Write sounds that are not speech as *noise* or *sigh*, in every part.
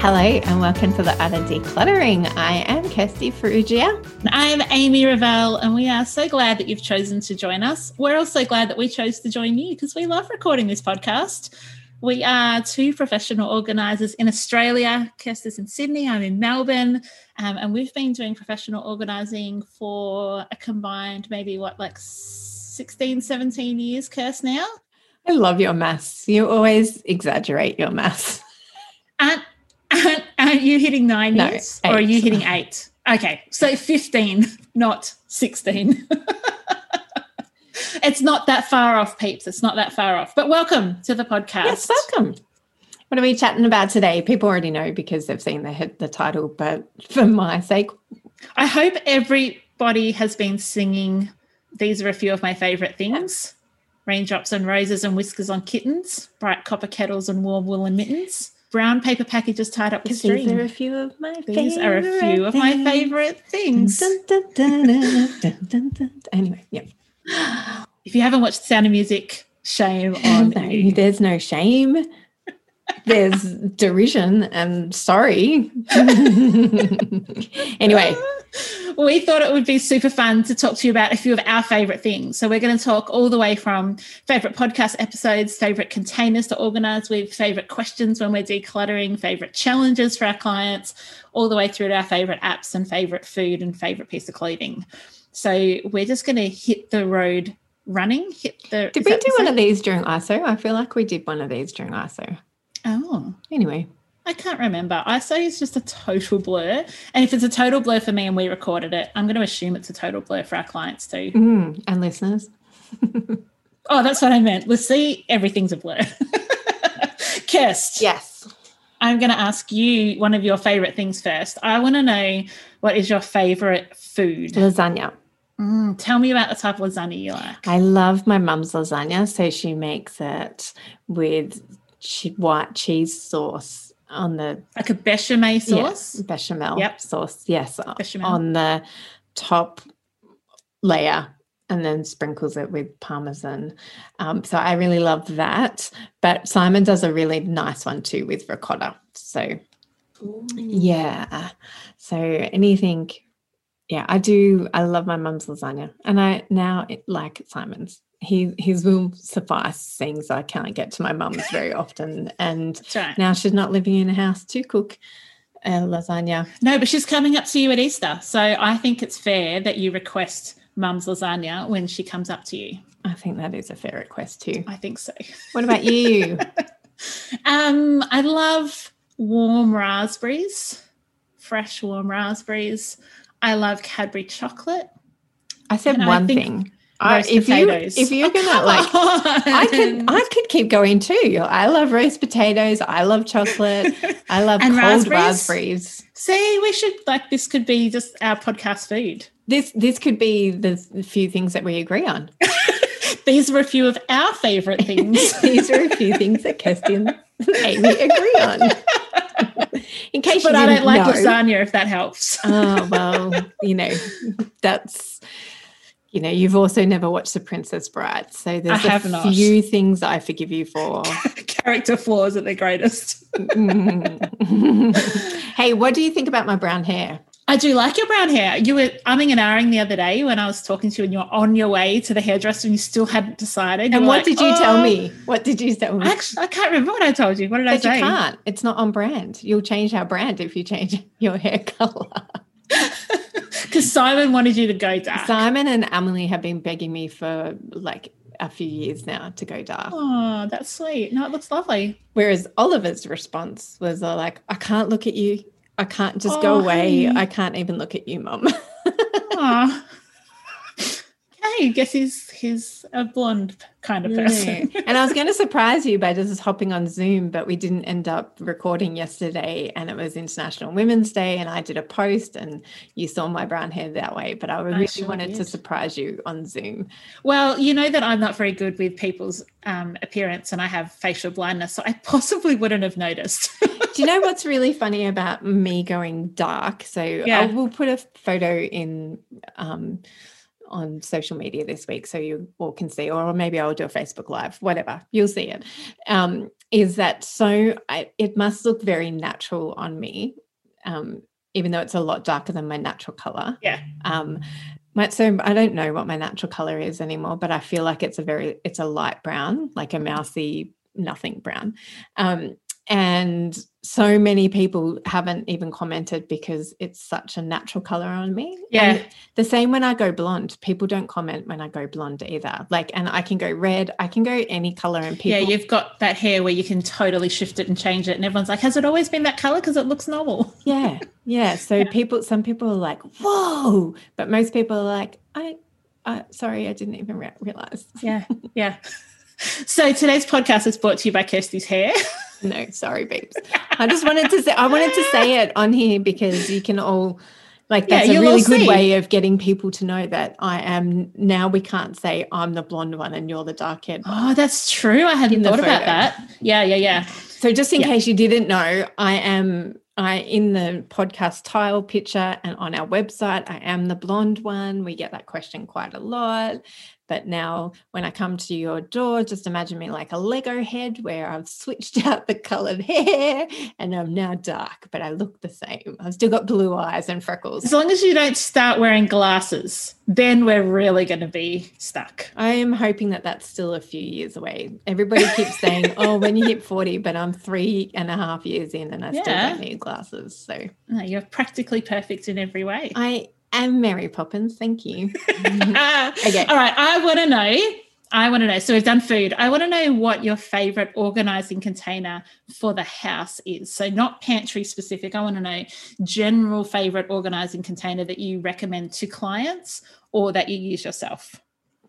Hello and welcome to the Art of Decluttering. I am Kirsty Farrugia. I'm Amy Revell, and we are so glad that you've chosen to join us. We're also glad that we chose to join you because we love recording this podcast. We are two professional organisers in Australia. Kirsty's in Sydney, I'm in Melbourne, um, and we've been doing professional organising for a combined maybe what, like 16, 17 years, Kirst, now? I love your maths. You always exaggerate your maths. Aren't, aren't you hitting nine No, years? Or are you hitting eight? Okay, so 15, *laughs* not 16. *laughs* it's not that far off, peeps. It's not that far off. But welcome to the podcast. Yes, welcome. What are we chatting about today? People already know because they've seen the hit the title, but for my sake, I hope everybody has been singing. These are a few of my favorite things raindrops and roses and whiskers on kittens, bright copper kettles and warm woolen mittens, brown paper packages tied up with because these are a string. few of my These are a few of my favorite things. Dun, dun, dun. Anyway, yeah. *gasps* If you haven't watched Sound of Music, shame *laughs* on No, you. there's no shame. There's *laughs* derision and sorry. *laughs* anyway, we thought it would be super fun to talk to you about a few of our favorite things. So we're going to talk all the way from favorite podcast episodes, favorite containers to organize with, favorite questions when we're decluttering, favorite challenges for our clients, all the way through to our favorite apps and favorite food and favorite piece of clothing. So we're just going to hit the road running. Hit the. did we do one of these during ISO? I feel like we did one of these during ISO. Oh. Anyway, I can't remember. I say it's just a total blur. And if it's a total blur for me and we recorded it, I'm going to assume it's a total blur for our clients too. mm, and listeners, *laughs* Oh, that's what I meant. Let's see, everything's a blur. *laughs* Kirst, yes. I'm going to ask you one of your favorite things first. I want to know what is your favorite food? Lasagna. Mm, tell me about the type of lasagna you like. I love my mum's lasagna. So she makes it with white cheese sauce on the Like a bechamel sauce? Yeah, bechamel Yep. sauce. Yes, Bechamel. on the top layer, and then sprinkles it with parmesan. Um, so I really love that. But Simon does a really nice one too with ricotta. So yeah, so anything. Yeah, I do. I love my mum's lasagna, and I now it- like Simon's. He his will suffice, seeing as I can't get to my mum's very often, and right. now she's not living in a house to cook a lasagna. No, but she's coming up to you at Easter. So I think it's fair that you request mum's lasagna when she comes up to you. I think that is a fair request too. I think so. What about you? *laughs* Um, I love warm raspberries, fresh warm raspberries. I love Cadbury chocolate. I said And I one think thing. I, roast if you potatoes. if you're oh, gonna Come like, I could. I could keep going too. I love roast potatoes. I love chocolate. I love *laughs* cold raspberries? raspberries. See, we should like this could be just our podcast food. This this could be the few things that we agree on. *laughs* These are a few of our favorite things. *laughs* These are a few things that Kirsty and Amy agree on. In case but you I don't like know. lasagna if that helps. Oh well, you know, that's you know, you've also never watched The Princess Bride, so there's I a not. few things I forgive you for. *laughs* Character flaws are the greatest. Mm. *laughs* hey, what do you think about my brown hair? I do like your brown hair. You were umming and ahhing the other day when I was talking to you and you were on your way to the hairdresser and you still hadn't decided. You And what like, did you tell "Oh." me? What did you tell me? Actually, I can't remember what I told you. What did I say? you can't. It's not on brand. You'll change our brand if you change *laughs* your hair color. Because Simon wanted you to go dark. Simon and Emily have been begging me for like a few years now to go dark. Oh, that's sweet. No, it looks lovely. Whereas Oliver's response was uh, like, I can't look at you. I can't just go Oh, away. honey. I can't even look at you, mum. *laughs* Oh. I guess he's he's a blonde kind of person. Yeah. and I was going to surprise you by just hopping on Zoom, but we didn't end up recording yesterday, and it was International Women's Day, and I did a post, and you saw my brown hair that way. But I really sure wanted did. to surprise you on Zoom. Well, you know that I'm not very good with people's um, appearance, and I have facial blindness, so I possibly wouldn't have noticed. *laughs* Do you know what's really funny about me going dark? So yeah. I will put a photo in. Um, on social media this week so you all can see or maybe i'll do a facebook live whatever you'll see it. Um, is that so I, it must look very natural on me um, even though it's a lot darker than my natural color yeah um, my, so i don't know what my natural color is anymore but i feel like it's a very it's a light brown like a mousy nothing brown um, and so many people haven't even commented because it's such a natural color on me. Yeah. And the same when I go blonde, people don't comment when I go blonde either. Like, and I can go red, I can go any color, and people. Yeah, you've got that hair where you can totally shift it and change it, and everyone's like, "Has it always been that color? Because it looks normal." *laughs* Yeah, yeah. So yeah. people, some people are like, "Whoa," but most people are like, "I, I sorry, I didn't even re- realize." Yeah, yeah. *laughs* So today's podcast is brought to you by Kirsty's Hair. no, sorry, babes. I just wanted to say I wanted to say it on here because you can all like that's yeah, a really good see. way of getting people to know that I am now we can't say I'm the blonde one and you're the dark haired Oh, that's true. I hadn't thought about that. Yeah, yeah, yeah. So just in yeah. case you didn't know, I am I in the podcast tile picture and on our website, I am the blonde one. We get that question quite a lot. But now, when I come to your door, just imagine me like a Lego head where I've switched *laughs* out the colored hair and I'm now dark, but I look the same. I've still got blue eyes and freckles. As long as you don't start wearing glasses, then we're really going to be stuck. I am hoping that that's still a few years away. Everybody keeps saying, *laughs* oh, when you hit 40, but I'm three and a half years in and I yeah. still don't need glasses. So no, you're practically perfect in every way. I and Mary Poppins. Thank you. *laughs* okay. All right. I want to know. I want to know. So we've done food. I want to know what your favorite organizing container for the house is. So not pantry specific. I want to know general favorite organizing container that you recommend to clients or that you use yourself.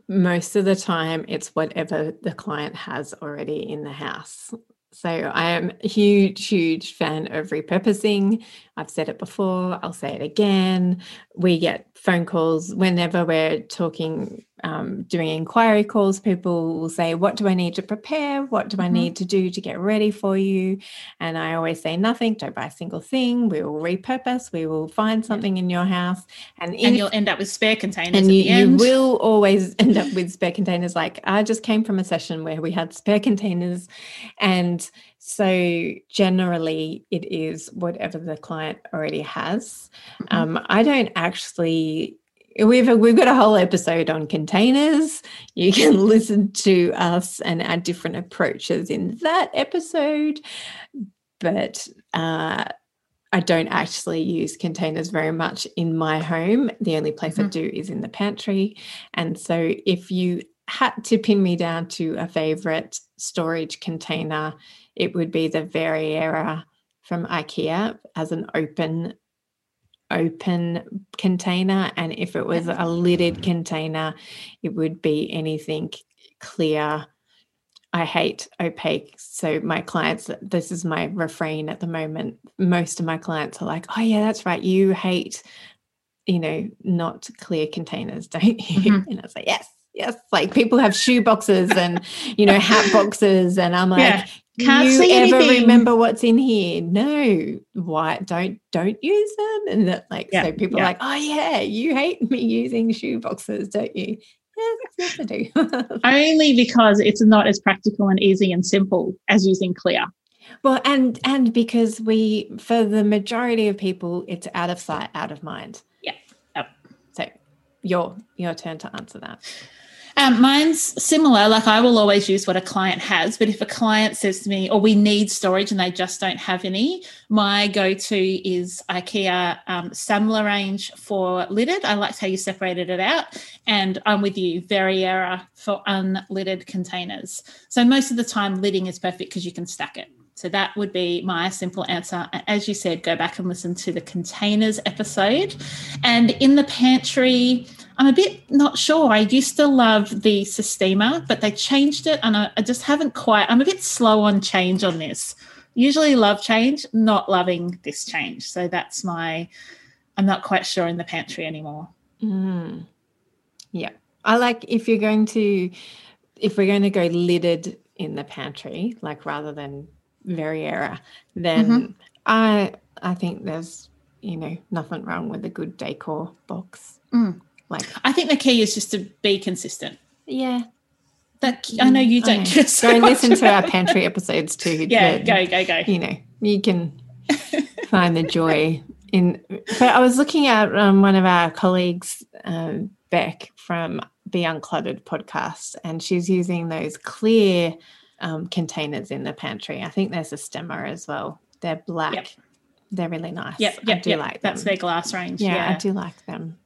Most of the time, it's whatever the client has already in the house. So I am a huge, huge fan of repurposing. I've said it before, I'll say it again. We get phone calls whenever we're talking, um, doing inquiry calls. People will say, What do I need to prepare? What do I mm-hmm. need to do to get ready for you? And I always say, Nothing, don't buy a single thing. We will repurpose, we will find something in your house. And, and you'll end up with spare containers. And you, you will always *laughs* end up with spare containers. Like I just came from a session where we had spare containers and so generally, it is whatever the client already has. Mm-hmm. Um, I don't actually. We've we've got a whole episode on containers. You can *laughs* listen to us and our different approaches in that episode, but. Uh, I don't actually use containers very much in my home. The only place mm-hmm. I do is in the pantry. And so if you had to pin me down to a favorite storage container, it would be the Variera from IKEA as an open open container and if it was a lidded container it would be anything clear I hate opaque. So my clients, this is my refrain at the moment. Most of my clients are like, "Oh yeah, that's right. You hate, you know, not clear containers, *laughs* don't you?" Mm-hmm. And I say, "Yes, yes." Like people have shoe boxes and you know hat boxes, and I'm like, yeah. Can't you see ever anything. remember what's in here? No. Why don't don't use them? And that like yeah, so people yeah. are like, oh yeah, you hate me using shoe boxes, don't you? Yes, yes I do. *laughs* Only because it's not as practical and easy and simple as using clear. Well, and and because we for the majority of people, it's out of sight, out of mind. Yeah. Yep. So your your turn to answer that. Um, mine's similar. Like I will always use what a client has, but if a client says to me, "Or oh, we need storage," and they just don't have any, my go-to is IKEA um, Samla range for lidded. I liked how you separated it out, and I'm with you, Variera for unlidded containers. So most of the time, lidding is perfect because you can stack it. So that would be my simple answer. As you said, go back and listen to the containers episode. And in the pantry, I'm a bit not sure. I used to love the Sistema, but they changed it, and I, I just haven't quite. I'm a bit slow on change on this. Usually love change, not loving this change. So that's my. I'm not quite sure in the pantry anymore. Mm. Yeah, I like if you're going to, if we're going to go lidded in the pantry, like rather than Variera, then Mhm. I I think there's you know nothing wrong with a good decor box. Mm. Like I think the key is just to be consistent. yeah, That I know you don't. Okay. so Go and listen to our *laughs* pantry episodes too. Yeah, but, go go go. You know, you can find the joy in. But I was looking at um, one of our colleagues, um, Beck from the Uncluttered podcast, and she's using those clear um, containers in the pantry. I think there's a stemmer as well. They're black. Yep. They're really nice. Yep, I do yep. like That's their glass range. yeah, Yeah, I do like them.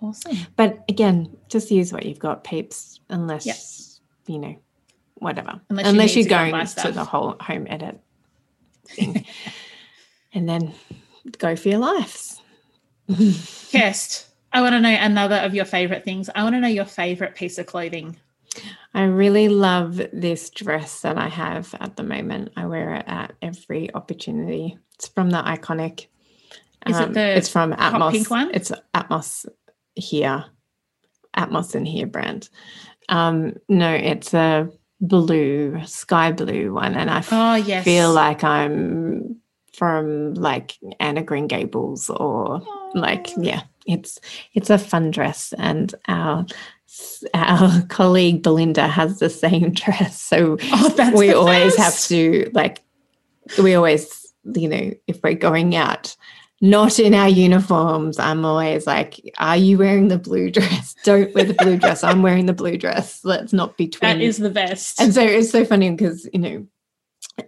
Awesome. But again, just use what you've got, peeps, unless Yep. you know, whatever. Unless you Unless, you're to going to the whole home edit thing. *laughs* and then go for your lives. Kirst, I want to know another of your favorite things. I want to know your favorite piece of clothing. I really love this dress that I have at the moment. I wear it at every opportunity. It's from the iconic. um, Is it the It's from Atmos. pink one? It's Atmos here, Atmos and here brand. Um, no, it's a blue, sky blue one, and I Oh yes. feel like I'm from like Anne of Green Gables or like yeah it's it's a fun dress and our our *laughs* colleague belinda has the same *laughs* dress so Oh, we always have to like we always you know if we're going out not in our uniforms. I'm always like are you wearing the blue dress? *laughs* Don't wear the blue dress. I'm wearing the blue dress. Let's not be twins. That is the best. and so it's so funny because you know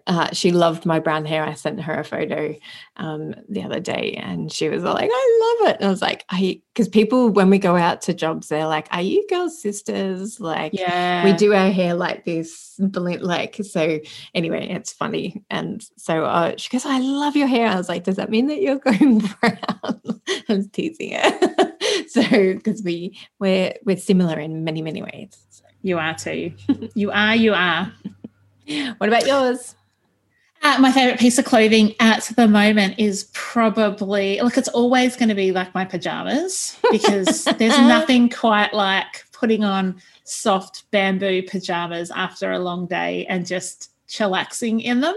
uh, she loved my brown hair. I sent her a photo um, the other day, and she was like, "I love it." And I was like, "I," because people when we go out to jobs, they're like, "Are you girls sisters?" Like, yeah, we do our hair like this, like so. Anyway, it's funny, and so uh, she goes, "I love your hair." I was like, "Does that mean that you're *laughs* going brown?" I was teasing her, *laughs* so because we we're we're similar in many many ways. So, You are too. *laughs* you are. You are. what about yours? Uh, my favorite piece of clothing at the moment is probably look. It's always going to be like my pajamas *laughs* because there's nothing quite like putting on soft bamboo pajamas after a long day and just chillaxing in them.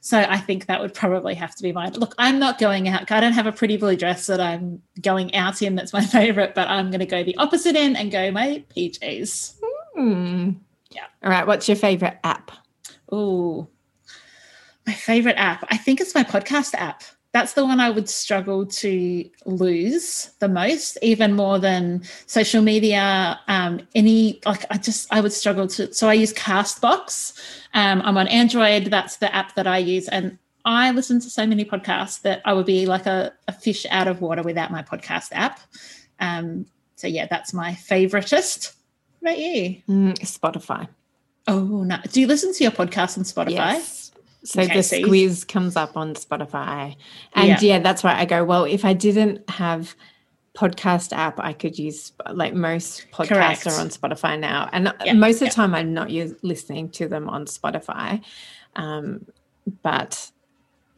So I think that would probably have to be mine. Look, I'm not going out. I don't have a pretty blue dress that I'm going out in. That's my *laughs* favorite, but I'm going to go the opposite end and go my PJs. Hmm. Yeah. All right. What's your favorite app? Ooh, my favorite app. I think it's my podcast app. That's the one I would struggle to lose the most, even more than social media. Um, any like, I just I would struggle to. So I use Castbox. Um, I'm on Android. That's the app that I use, and I listen to so many podcasts that I would be like a, a fish out of water without my podcast app. Um, so yeah, that's my favoritist. What about you? Mm, Spotify. Oh no! Do you listen to your podcast on Spotify? Yes. So the Squiz comes up on Spotify. And Yeah. yeah. that's why I go, well, if I didn't have podcast app, I could use like most podcasts Correct. are on Spotify now. And Yeah, most of the yeah. time I'm not use, listening to them on Spotify. Um, but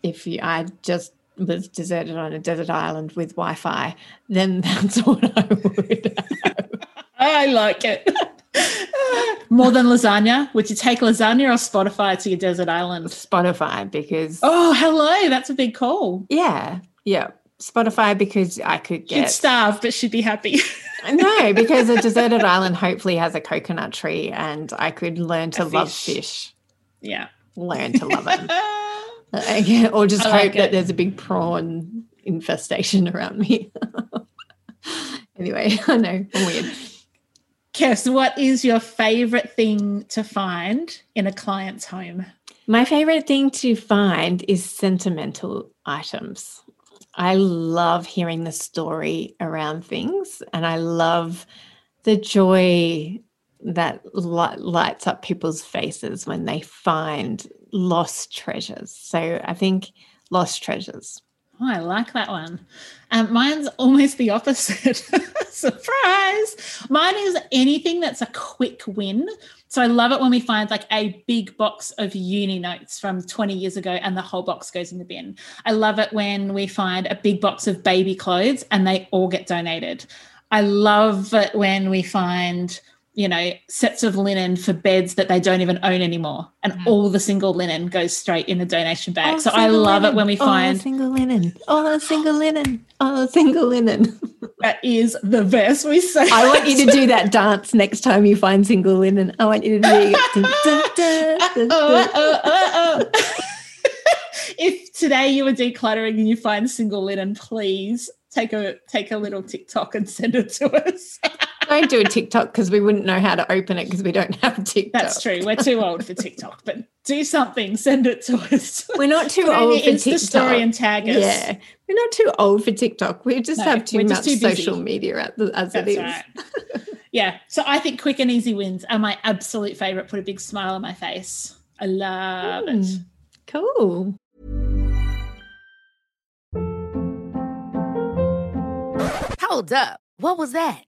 if you, I just was deserted on a desert island with Wi-Fi, then *laughs* that's what I would have. I like it. *laughs* More than lasagna. Would you take lasagna or Spotify to your desert island? Spotify because Oh, hello. That's a big call. yeah, yeah. Spotify because I could She'd get starve, but she'd be happy. no, *laughs* because a deserted island hopefully has a coconut tree, and I could learn to A love fish. fish. yeah. Learn to love it, *laughs* Like, or just I hope like that there's a big prawn infestation around me. anyway, I know I'm weird. Kirst, what is your favorite thing to find in a client's home? My favorite thing to find is sentimental items. I love hearing the story around things and I love the joy that li- lights up people's faces when they find lost treasures. So I think lost treasures. Oh, I like that one. Um, mine's almost the opposite. *laughs* Surprise! Mine is anything that's a quick win. So I love it when we find like a big box of uni notes from 20 years ago and the whole box goes in the bin. I love it when we find a big box of baby clothes and they all get donated. I love it when we find you know, sets of linen for beds that they don't even own anymore. And mm. all the single linen goes straight in the donation bag. All so I love linen. it when we find all single linen, all the single linen, all the single linen. that is the best. We say. I want you to do that dance next time you find single linen. I want you to do. it. if today you were decluttering and you find single linen, please take a take a little TikTok and send it to us. *laughs* don't do a TikTok because we wouldn't know how to open it because we don't have TikTok. That's true. We're too old for TikTok, but do something. Send it to us. We're not too old for TikTok. story and tag us. Yeah, we're not too old for TikTok. We just no, have too much too social media the, as That's it is. Right. yeah. So I think quick and easy wins are my absolute favorite. Put a big smile on my face. I love mm, it. Cool. Hold up. What was that?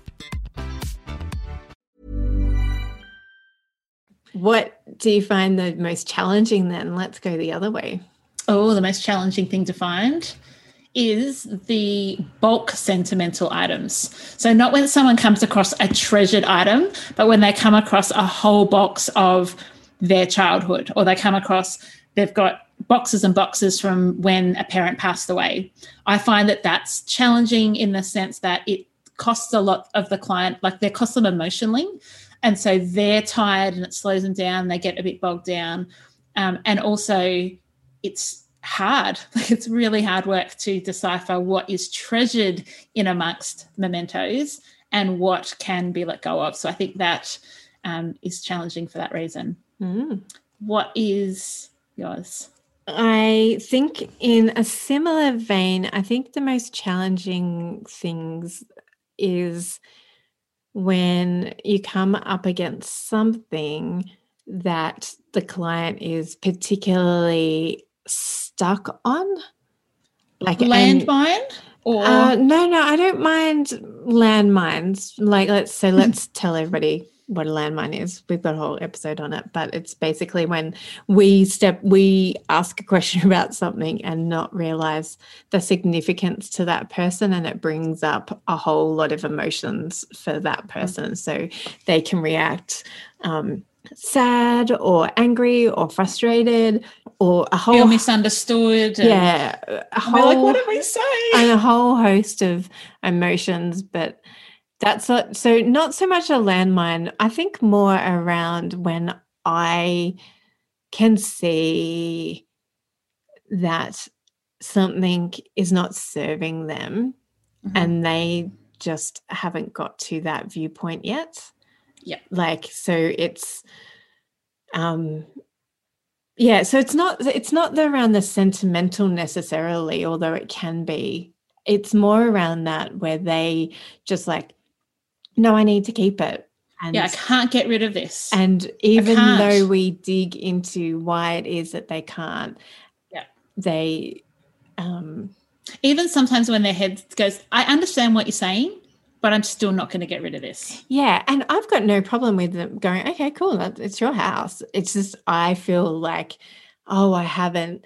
What do you find the most challenging then? Let's go the other way. Oh, the most challenging thing to find is the bulk sentimental items. So, not when someone comes across a treasured item, but when they come across a whole box of their childhood, or they come across, they've got boxes and boxes from when a parent passed away. I find that that's challenging in the sense that it costs a lot of the client, like they cost them emotionally. And so they're tired and it slows them down. They get a bit bogged down. Um, and also, it's hard. *laughs* Like it's really hard work to decipher what is treasured in amongst mementos and what can be let go of. So I think that um, is challenging for that reason. Mm. What is yours? I think, in a similar vein, I think the most challenging things is when you come up against something that the client is particularly stuck on like landmine? Or uh, no no i don't mind landmines. Like let's so let's tell everybody what a landmine is. We've got a whole episode on it, but it's basically when we step, we ask a question *laughs* about something and not realize the significance to that person, and it brings up a whole lot of emotions for that mm. person. So they can react um, sad or angry or frustrated or a whole Feel misunderstood. yeah, a whole, like, what did we say? And a whole host of emotions, but that's a, so not so much a landmine. I think more around when I can see that something is not serving them mm-hmm. and they just haven't got to that viewpoint yet. Yeah. Like so it's um yeah, so it's not it's not around the sentimental necessarily, although it can be. It's more around that where they just like no, I need to keep it. And, yeah, I can't get rid of this. And even though we dig into why it is that they can't, yeah, they um even sometimes when their head goes, I understand what you're saying, but I'm still not going to get rid of this. Yeah, and I've got no problem with them going, okay, cool, it's your house. It's just I feel like, oh, I haven't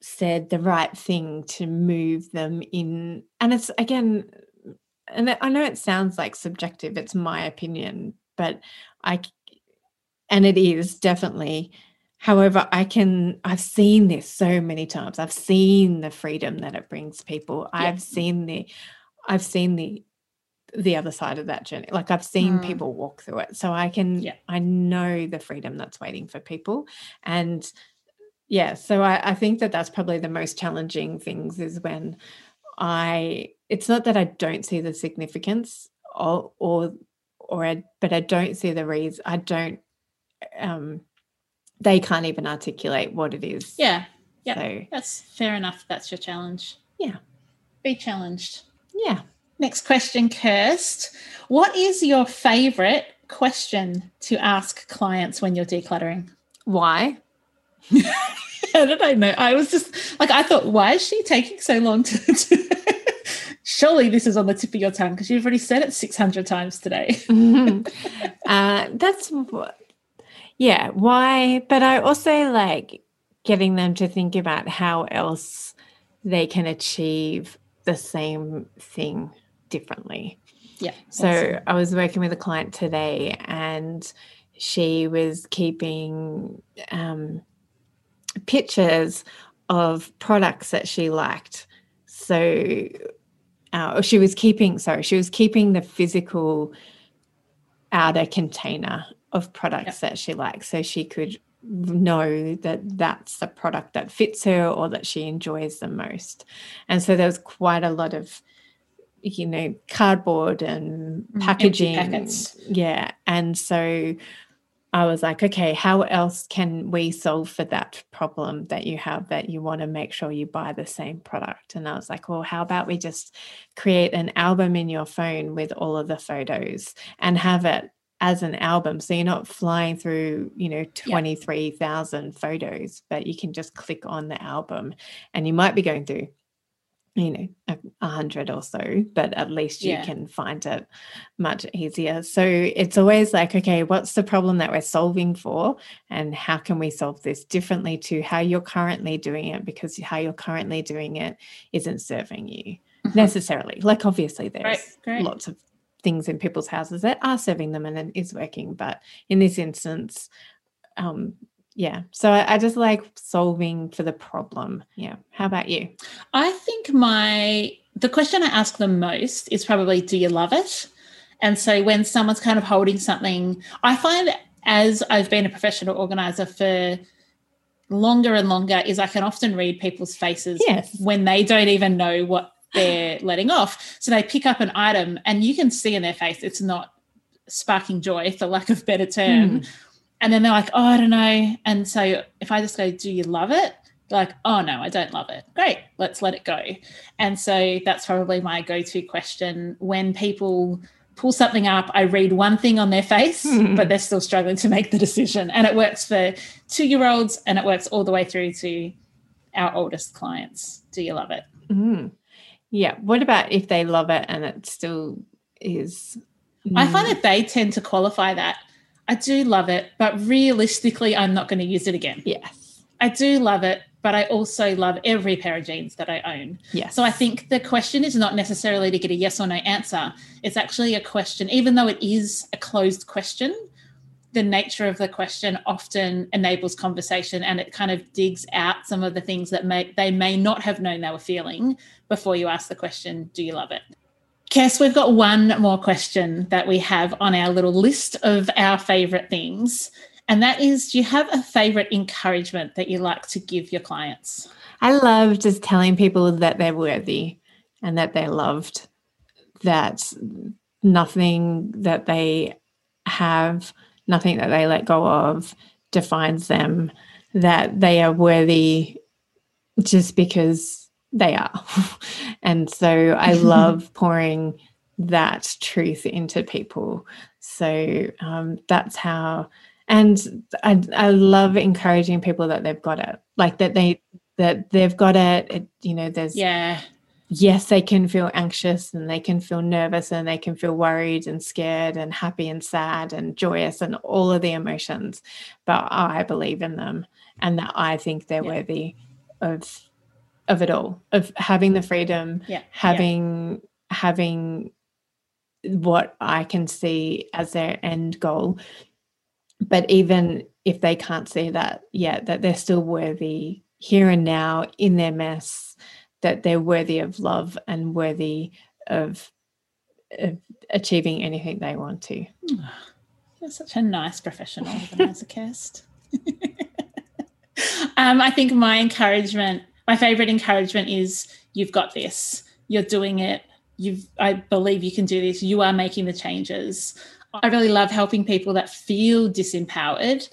said the right thing to move them in, and it's again and I know it sounds like subjective, it's my opinion, but I, and it is definitely. However, I can, I've seen this so many times. I've seen the freedom that it brings people. Yeah. I've seen the, I've seen the, the other side of that journey. Like I've seen mm. people walk through it. So I can, yeah. I know the freedom that's waiting for people. And yeah, so I, I think that that's probably the most challenging things is when I it's not that I don't see the significance or or or I, but I don't see the reason. I don't. Um, they can't even articulate what it is. Yeah. Yeah. So That's fair enough. That's your challenge. Yeah. Be challenged. yeah. Next question, Kirst. What is your favorite question to ask clients when you're decluttering? Why? *laughs* I know? I was just like, I thought, why is she taking so long to? to... Surely this is on the tip of your tongue because you've already said it 600 times today. *laughs* uh, that's what. Yeah. Why? But I also like getting them to think about how else they can achieve the same thing differently. Yeah. So awesome. I was working with a client today and she was keeping um, pictures of products that she liked. So uh, or she was keeping, sorry, she was keeping the physical outer container of products that she likes so she could know that that's the product that fits her or that she enjoys the most. And so there was quite a lot of you know cardboard and Mm, packaging packets. yeah and so i was like okay how else can we solve for that problem that you have that you want to make sure you buy the same product? And i was like well how about we just create an album in your phone with all of the photos and have it as an album so you're not flying through you know 23,000 photos but you can just click on the album and you might be going through you know a, a hundred or so but at least you Yeah. can find it much easier so it's always like okay what's the problem that we're solving for and how can we solve this differently to how you're currently doing it because how you're currently doing it isn't serving you Mhm. necessarily like obviously there's great. lots of things in people's houses that are serving them and it is working but in this instance um yeah so I, I just like solving for the problem yeah how about you I think my the question I ask the most is probably, "Do you love it?" And so when someone's kind of holding something, I find as I've been a professional organizer for longer and longer, is I can often read people's faces yes when they don't even know what they're *sighs* letting off. So they pick up an item and you can see in their face it's not sparking joy, for lack of better term. Hmm. And then they're like, oh, I don't know. And so if I just go, do you love it? They're like, oh, no, I don't love it. Great, let's let it go. And so that's probably my go to question. When people pull something up, I read one thing on their face, *laughs* Hmm. but they're still struggling to make the decision. And it works for two year olds and it works all the way through to our oldest clients. Do you love it? Mm. Yeah. What about if they love it and it still is? I find Mm, that they tend to qualify that. I do love it, but realistically, I'm not going to use it again. Yes. I do love it, but I also love every pair of jeans that I own. Yes. So I think the question is not necessarily to get a yes or no answer. It's actually a question, even though it is a closed question, the nature of the question often enables conversation and it kind of digs out some of the things that may they may not have known they were feeling before you ask the question, do you love it? Kes, we've got one more question that we have on our little list of our favorite things. And that is, do you have a favorite encouragement that you like to give your clients? I love just telling people that they're worthy and that they're loved, that nothing that they have, nothing that they let go of defines them, that they are worthy just because they are. *laughs* and so I love *laughs* pouring that truth into people. So um, that's how, and I, I love encouraging people that they've got it, like that they that they've got it. it you know, there's Yeah. yes, they can feel anxious and they can feel nervous and they can feel worried and scared and happy and sad and joyous and all of the emotions. But I believe in them and that I think they're Yeah. worthy of of it all, of having the freedom, Yeah. having having what I can see as their end goal. But even if they can't see that yet, that they're still worthy here and now in their mess, that they're worthy of love and worthy of, of achieving anything they want to. *sighs* You're such a nice professional organizer, Kirst. *laughs* um, I think my encouragement, my favorite encouragement is you've got this. You're doing it. You've I believe you can do this. You are making the changes. I really love helping people that feel disempowered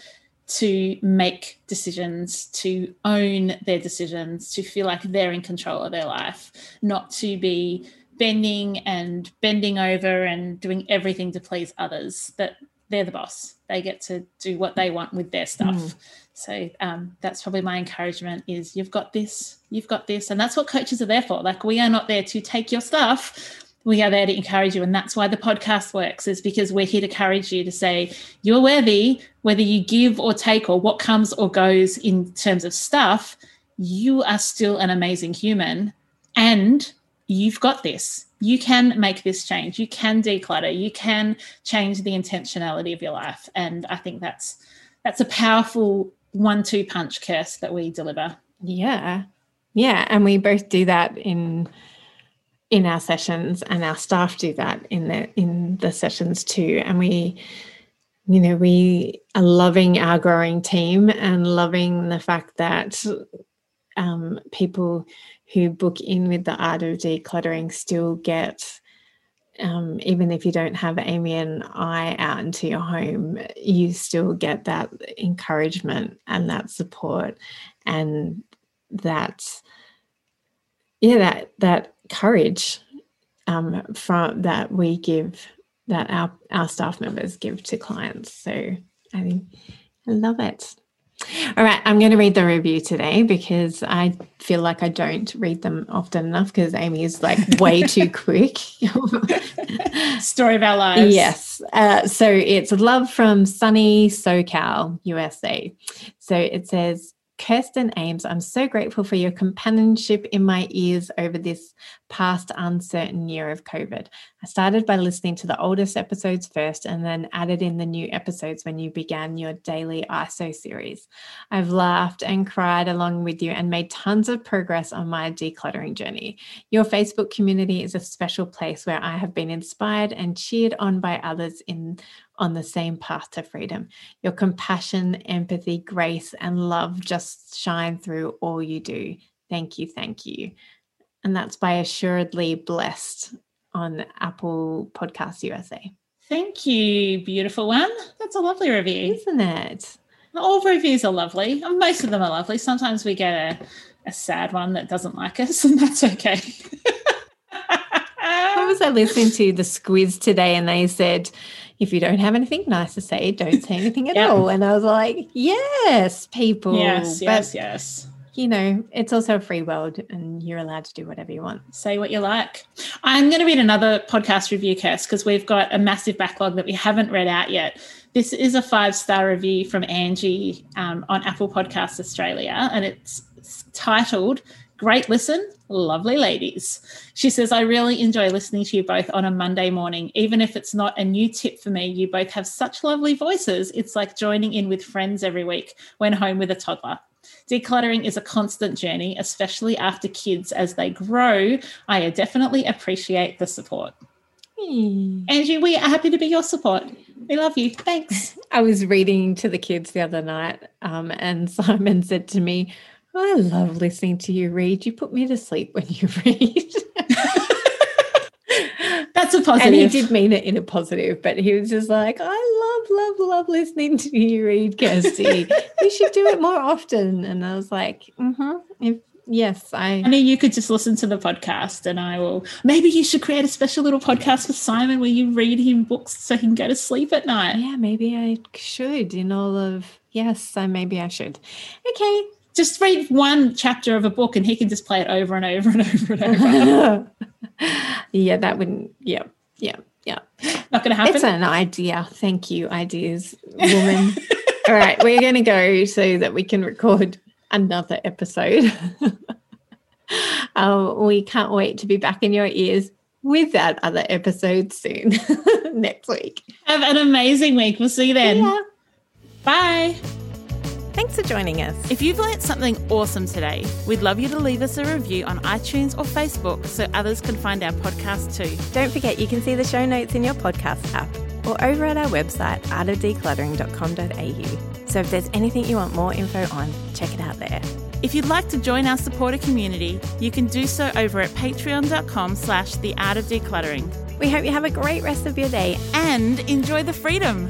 to make decisions, to own their decisions, to feel like they're in control of their life, not to be bending and bending over and doing everything to please others, that they're the boss. They get to do what they want with their stuff. Mm. So um, that's probably my encouragement is you've got this, you've got this. And that's what coaches are there for. Like we are not there to take your stuff we are there to encourage you and that's why the podcast works is because we're here to encourage you to say you're worthy whether you give or take or what comes or goes in terms of stuff you are still an amazing human and you've got this you can make this change you can declutter you can change the intentionality of your life and i think that's that's a powerful one-two punch Kirst that we deliver. Yeah. Yeah and we both do that in in our sessions and our staff do that in the in the sessions too. And we you know we are loving our growing team and loving the fact that um, people who book in with the art of decluttering still get um, even if you don't have amy and i out into your home you still get that encouragement and that support and that yeah that that courage um, from that we give that our our staff members give to clients. So I think I love it. All right, I'm going to read the review today because I feel like I don't read them often enough because Amy is like way *laughs* too quick. Story of our lives. Yes. Uh, so it's love from sunny SoCal, USA. So it says, Kirsten Ames, I'm so grateful for your companionship in my ears over this past uncertain year of COVID. I started by listening to the oldest episodes first and then added in the new episodes when you began your daily ISO series. I've laughed and cried along with you and made tons of progress on my decluttering journey. Your Facebook community is a special place where I have been inspired and cheered on by others in on the same path to freedom. Your compassion, empathy, grace, and love just shine through all you do. Thank you, thank you. And that's by Assuredly Blessed on Apple Podcast USA. Thank you, beautiful one. That's a lovely review. Isn't it? All reviews are lovely. Most of them are lovely. Sometimes we get a, a sad one that doesn't like us, and that's okay. *laughs* I was I listening to the Squiz today, and they said if you don't have anything nice to say, don't say anything at all. And I was like, yes, people. Yes, but, yes, yes. You know, it's also a free world and you're allowed to do whatever you want. Say what you like. I'm going to read another podcast review, Kirst, because we've got a massive backlog that we haven't read out yet. This is a five star review from Angie um, on Apple Podcasts Australia, and it's titled Great listen, lovely ladies. She says, I really enjoy listening to you both on a Monday morning. Even if it's not a new tip for me, you both have such lovely voices. It's like joining in with friends every week when home with a toddler. Decluttering is a constant journey, especially after kids as they grow. I definitely appreciate the support. Mm. Angie, we are happy to be your support. We love you. Thanks. *laughs* I was reading to the kids the other night, um, and *laughs* Simon said to me, I love listening to you read. You put me to sleep when you *laughs* read. That's a positive. And he did mean it in a positive, but he was just like, I love, love, love listening to you read, Kirsty. you should do it more often. And I was like, mm-hmm. If, yes, I. I mean, you could just listen to the podcast and I will. Maybe you should create a special little podcast for Simon where you read him books so he can go to sleep at night. Yeah, maybe I should in all of. Yes, I maybe I should. Okay, just read one chapter of a book and he can just play it over and over and *laughs* over and over. *laughs* yeah, that wouldn't. Yeah, yeah, yeah. Not going to happen. It's an idea. Thank you, ideas, *laughs* woman. All right, we're going to go so that we can record another episode. um, we can't wait to be back in your ears with that other episode soon next week. Have an amazing week. We'll see you then. Yeah. Bye. Thanks for joining us. If you've learnt something awesome today, we'd love you to leave us a review on iTunes or Facebook so others can find our podcast too. Don't forget you can see the show notes in your podcast app or over at our website artofdecluttering.com.au. So if there's anything you want more info on, check it out there. If you'd like to join our supporter community, you can do so over at patreon.com slash the art of decluttering We hope you have a great rest of your day. And enjoy the freedom.